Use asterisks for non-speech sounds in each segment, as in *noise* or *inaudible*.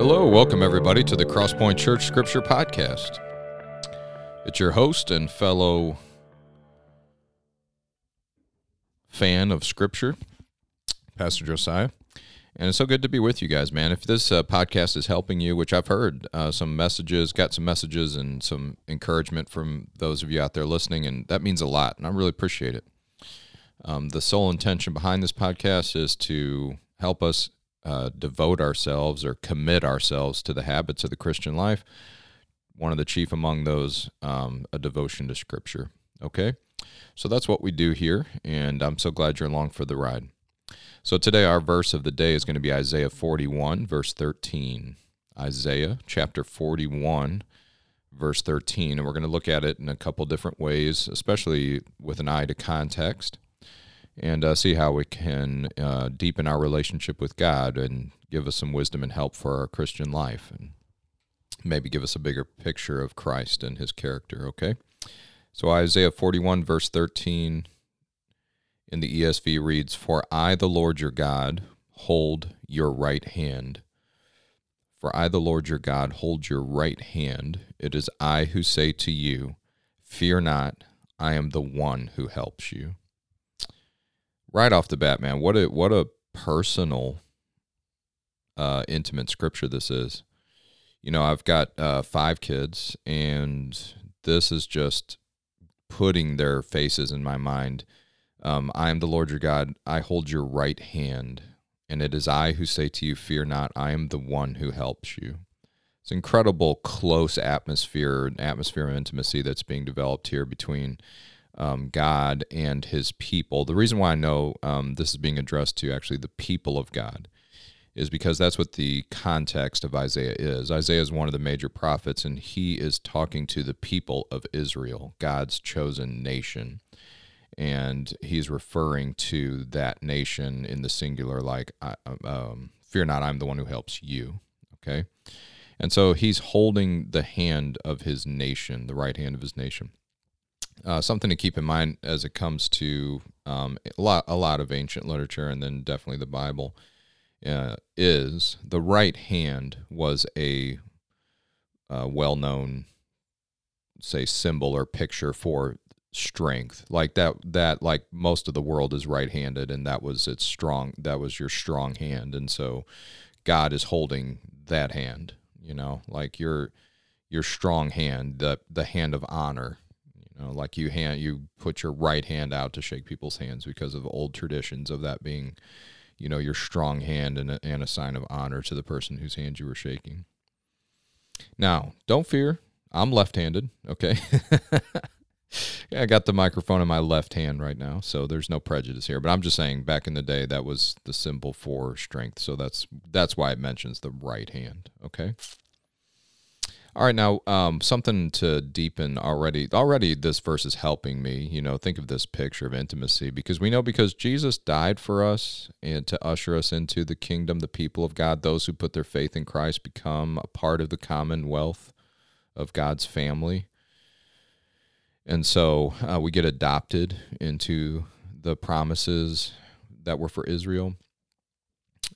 Hello, welcome everybody to the Crosspoint Church Scripture Podcast. It's your host and fellow fan of Scripture, Pastor Josiah. And it's so good to be with you guys, man. If this uh, podcast is helping you, which I've heard uh, some messages, got some messages and some encouragement from those of you out there listening, and that means a lot, and I really appreciate it. Um, the sole intention behind this podcast is to help us uh, devote ourselves or commit ourselves to the habits of the Christian life. One of the chief among those, um, a devotion to Scripture. Okay, so that's what we do here, and I'm so glad you're along for the ride. So today, our verse of the day is going to be Isaiah 41, verse 13. Isaiah chapter 41, verse 13. And we're going to look at it in a couple different ways, especially with an eye to context, and uh, see how we can uh, deepen our relationship with God and give us some wisdom and help for our Christian life, and maybe give us a bigger picture of Christ and his character, okay? So Isaiah 41, verse 13 in the ESV reads, For I, the Lord your God, hold your right hand. For I, the Lord your God, hold your right hand. It is I who say to you, Fear not, I am the one who helps you. Right off the bat, man, what a what a personal, uh, intimate scripture this is. You know, I've got uh, five kids, and this is just putting their faces in my mind um, I am the Lord your God. I hold your right hand, and it is I who say to you, Fear not. I am the one who helps you. It's incredible, close atmosphere, atmosphere of intimacy that's being developed here between um, God and His people. The reason why I know um, this is being addressed to actually the people of God is because that's what the context of Isaiah is. Isaiah is one of the major prophets, and he is talking to the people of Israel, God's chosen nation and he's referring to that nation in the singular, like, um, "Fear not, I'm the one who helps you." Okay, and so he's holding the hand of his nation, the right hand of his nation. Uh, something to keep in mind as it comes to um, a lot, a lot of ancient literature, and then definitely the Bible, uh, is the right hand was a uh, well-known, say, symbol or picture for strength. Like that that like most of the world is right-handed and that was its strong that was your strong hand. And so god is holding that hand you know like your your strong hand the the hand of honor you know like you hand you put your right hand out to shake people's hands because of old traditions of that being you know your strong hand and a, and a sign of honor to the person whose hand you were shaking now don't fear i'm left-handed okay *laughs* I got the microphone in my left hand right now, so there's no prejudice here. But I'm just saying, back in the day, that was the symbol for strength. So that's that's why it mentions the right hand. Okay. All right, now um, something to deepen already. Already, this verse is helping me. You know, think of this picture of intimacy because we know because Jesus died for us and to usher us into the kingdom, the people of God, those who put their faith in Christ become a part of the commonwealth of God's family. And so uh, we get adopted into the promises that were for Israel.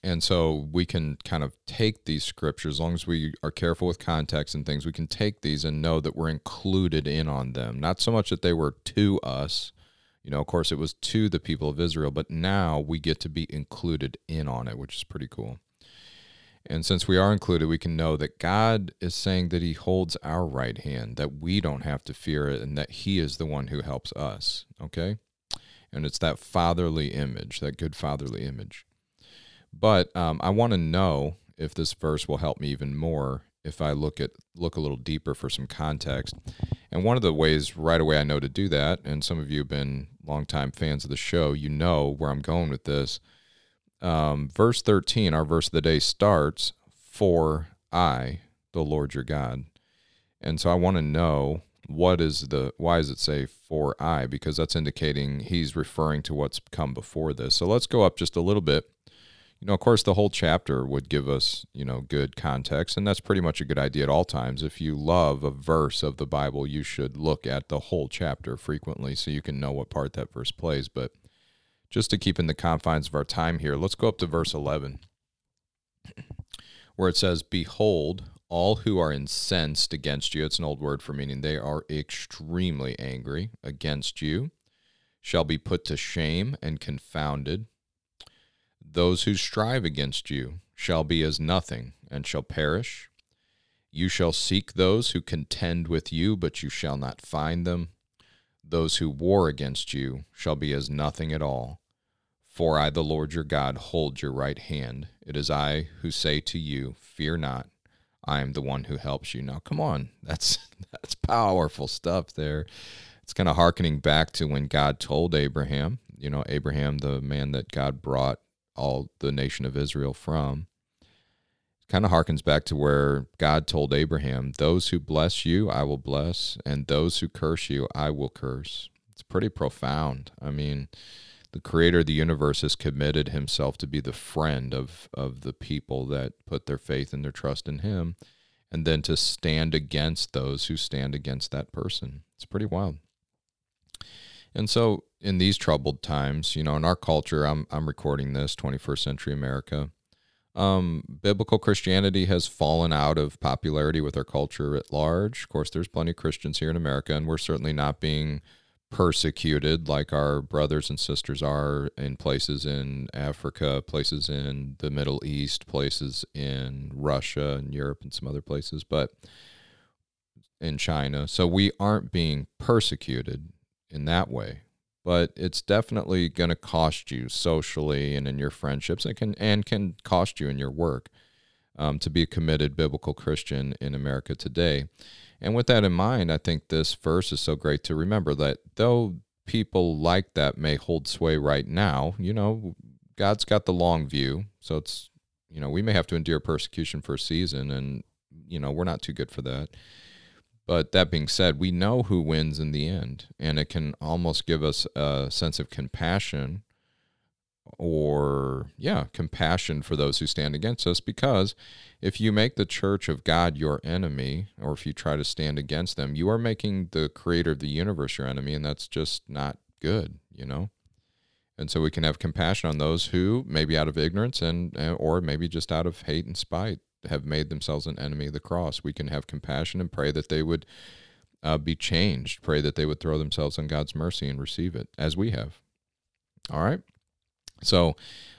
And so we can kind of take these scriptures, as long as we are careful with context and things, we can take these and know that we're included in on them. Not so much that they were to us, you know, of course, it was to the people of Israel, but now we get to be included in on it, which is pretty cool. And since we are included, we can know that God is saying that He holds our right hand, that we don't have to fear it, and that He is the one who helps us. Okay? And it's that fatherly image, that good fatherly image. But um, I want to know if this verse will help me even more if I look at look a little deeper for some context. And one of the ways right away I know to do that, and some of you have been longtime fans of the show, you know where I'm going with this um, verse 13, our verse of the day starts, For I, the Lord your God. And so I want to know what is the, why does it say for I? Because that's indicating he's referring to what's come before this. So let's go up just a little bit. You know, of course, the whole chapter would give us, you know, good context, and that's pretty much a good idea at all times. If you love a verse of the Bible, you should look at the whole chapter frequently so you can know what part that verse plays. But just to keep in the confines of our time here, let's go up to verse 11. where it says, Behold, all who are incensed against you, it's an old word for meaning they are extremely angry against you, shall be put to shame and confounded. Those who strive against you shall be as nothing and shall perish. You shall seek those who contend with you, but you shall not find them. Those who war against you shall be as nothing at all. For I, the Lord your God, hold your right hand. It is I who say to you, Fear not. I am the one who helps you. Now, come on, *laughs* that's that's powerful stuff there. It's kind of harkening back to when God told Abraham, you know, Abraham, the man that God brought all the nation of Israel from. Kind of harkens back to where God told Abraham, Those who bless you, I will bless, and those who curse you, I will curse. It's pretty profound. I mean, the creator of the universe has committed himself to be the friend of of the people that put their faith and their trust in him and then to stand against those who stand against that person it's pretty wild and so in these troubled times you know in our culture i'm i'm recording this 21st century america um, biblical Christianity has fallen out of popularity with our culture at large. Of course, there's plenty of Christians here in America, and we're certainly not being persecuted like our brothers and sisters are in places in Africa, places in the Middle East, places in Russia and Europe and some other places, but in China. So we aren't being persecuted in that way. But it's definitely going to cost you socially and in your friendships. It can and can cost you in your work um, to be a committed biblical Christian in America today. And with that in mind, I think this verse is so great to remember that though people like that may hold sway right now, you know, God's got the long view. So it's, you know, we may have to endure persecution for a season and, you know, we're not too good for that. But that being said, we know who wins in the end. And it can almost give us a sense of compassion or, yeah, compassion for those who stand against us because if you make the church of God your enemy, or if you try to stand against them, you are making the creator of the universe your enemy, and that's just not good, you know? And so we can have compassion on those who, maybe out of ignorance and uh, or maybe just out of hate and spite, have made themselves an enemy of the cross. We can have compassion and pray that they would uh, be changed. Pray that they would throw themselves on God's mercy and receive it, as we have. All right. So,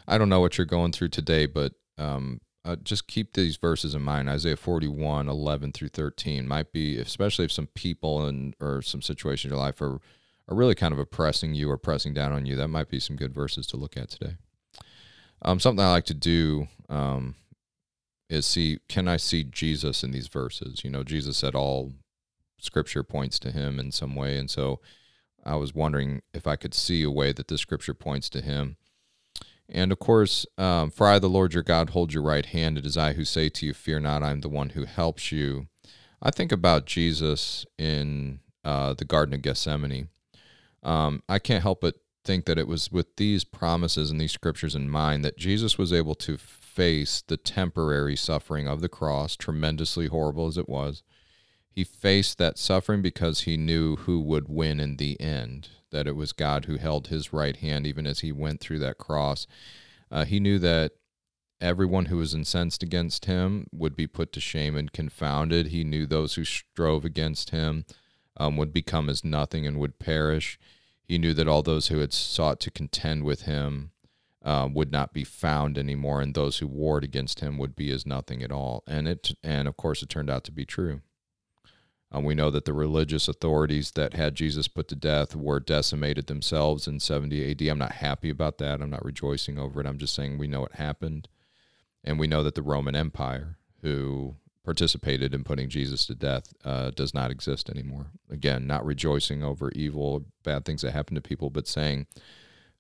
I don't know what you're going through today, but um, uh, just keep these verses in mind. Isaiah 41, 11 through 13 might be, especially if some people and or some situations in your life are, are really kind of oppressing you or pressing down on you, that might be some good verses to look at today. Um, something I like to do um, is see, can I see Jesus in these verses? You know, Jesus said all scripture points to him in some way. And so I was wondering if I could see a way that the scripture points to him. And of course, um, for I, the Lord your God, hold your right hand. It is I who say to you, Fear not, I am the one who helps you. I think about Jesus in uh, the Garden of Gethsemane. Um, I can't help but think that it was with these promises and these scriptures in mind that Jesus was able to face the temporary suffering of the cross, tremendously horrible as it was. He faced that suffering because he knew who would win in the end that it was God who held his right hand even as he went through that cross. Uh, he knew that everyone who was incensed against him would be put to shame and confounded. He knew those who strove against him um, would become as nothing and would perish. He knew that all those who had sought to contend with him uh, would not be found anymore, and those who warred against him would be as nothing at all. And it, and of course, it turned out to be true. Um, we know that the religious authorities that had Jesus put to death were decimated themselves in 70 AD. I'm not happy about that. I'm not rejoicing over it. I'm just saying we know it happened. And we know that the Roman Empire, who participated in putting Jesus to death, uh, does not exist anymore. Again, not rejoicing over evil, or bad things that happen to people, but saying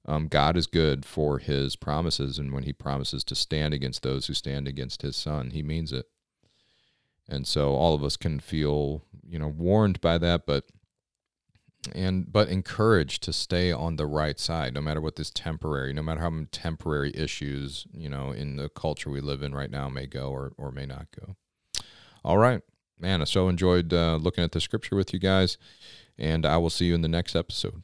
um, God is good for his promises. And when he promises to stand against those who stand against his son, he means it. And so all of us can feel you know warned by that but and but encouraged to stay on the right side no matter what this temporary no matter how many temporary issues you know in the culture we live in right now may go or, or may not go. All right. Man i so enjoyed uh, looking at the scripture with you guys and i will see you in the next episode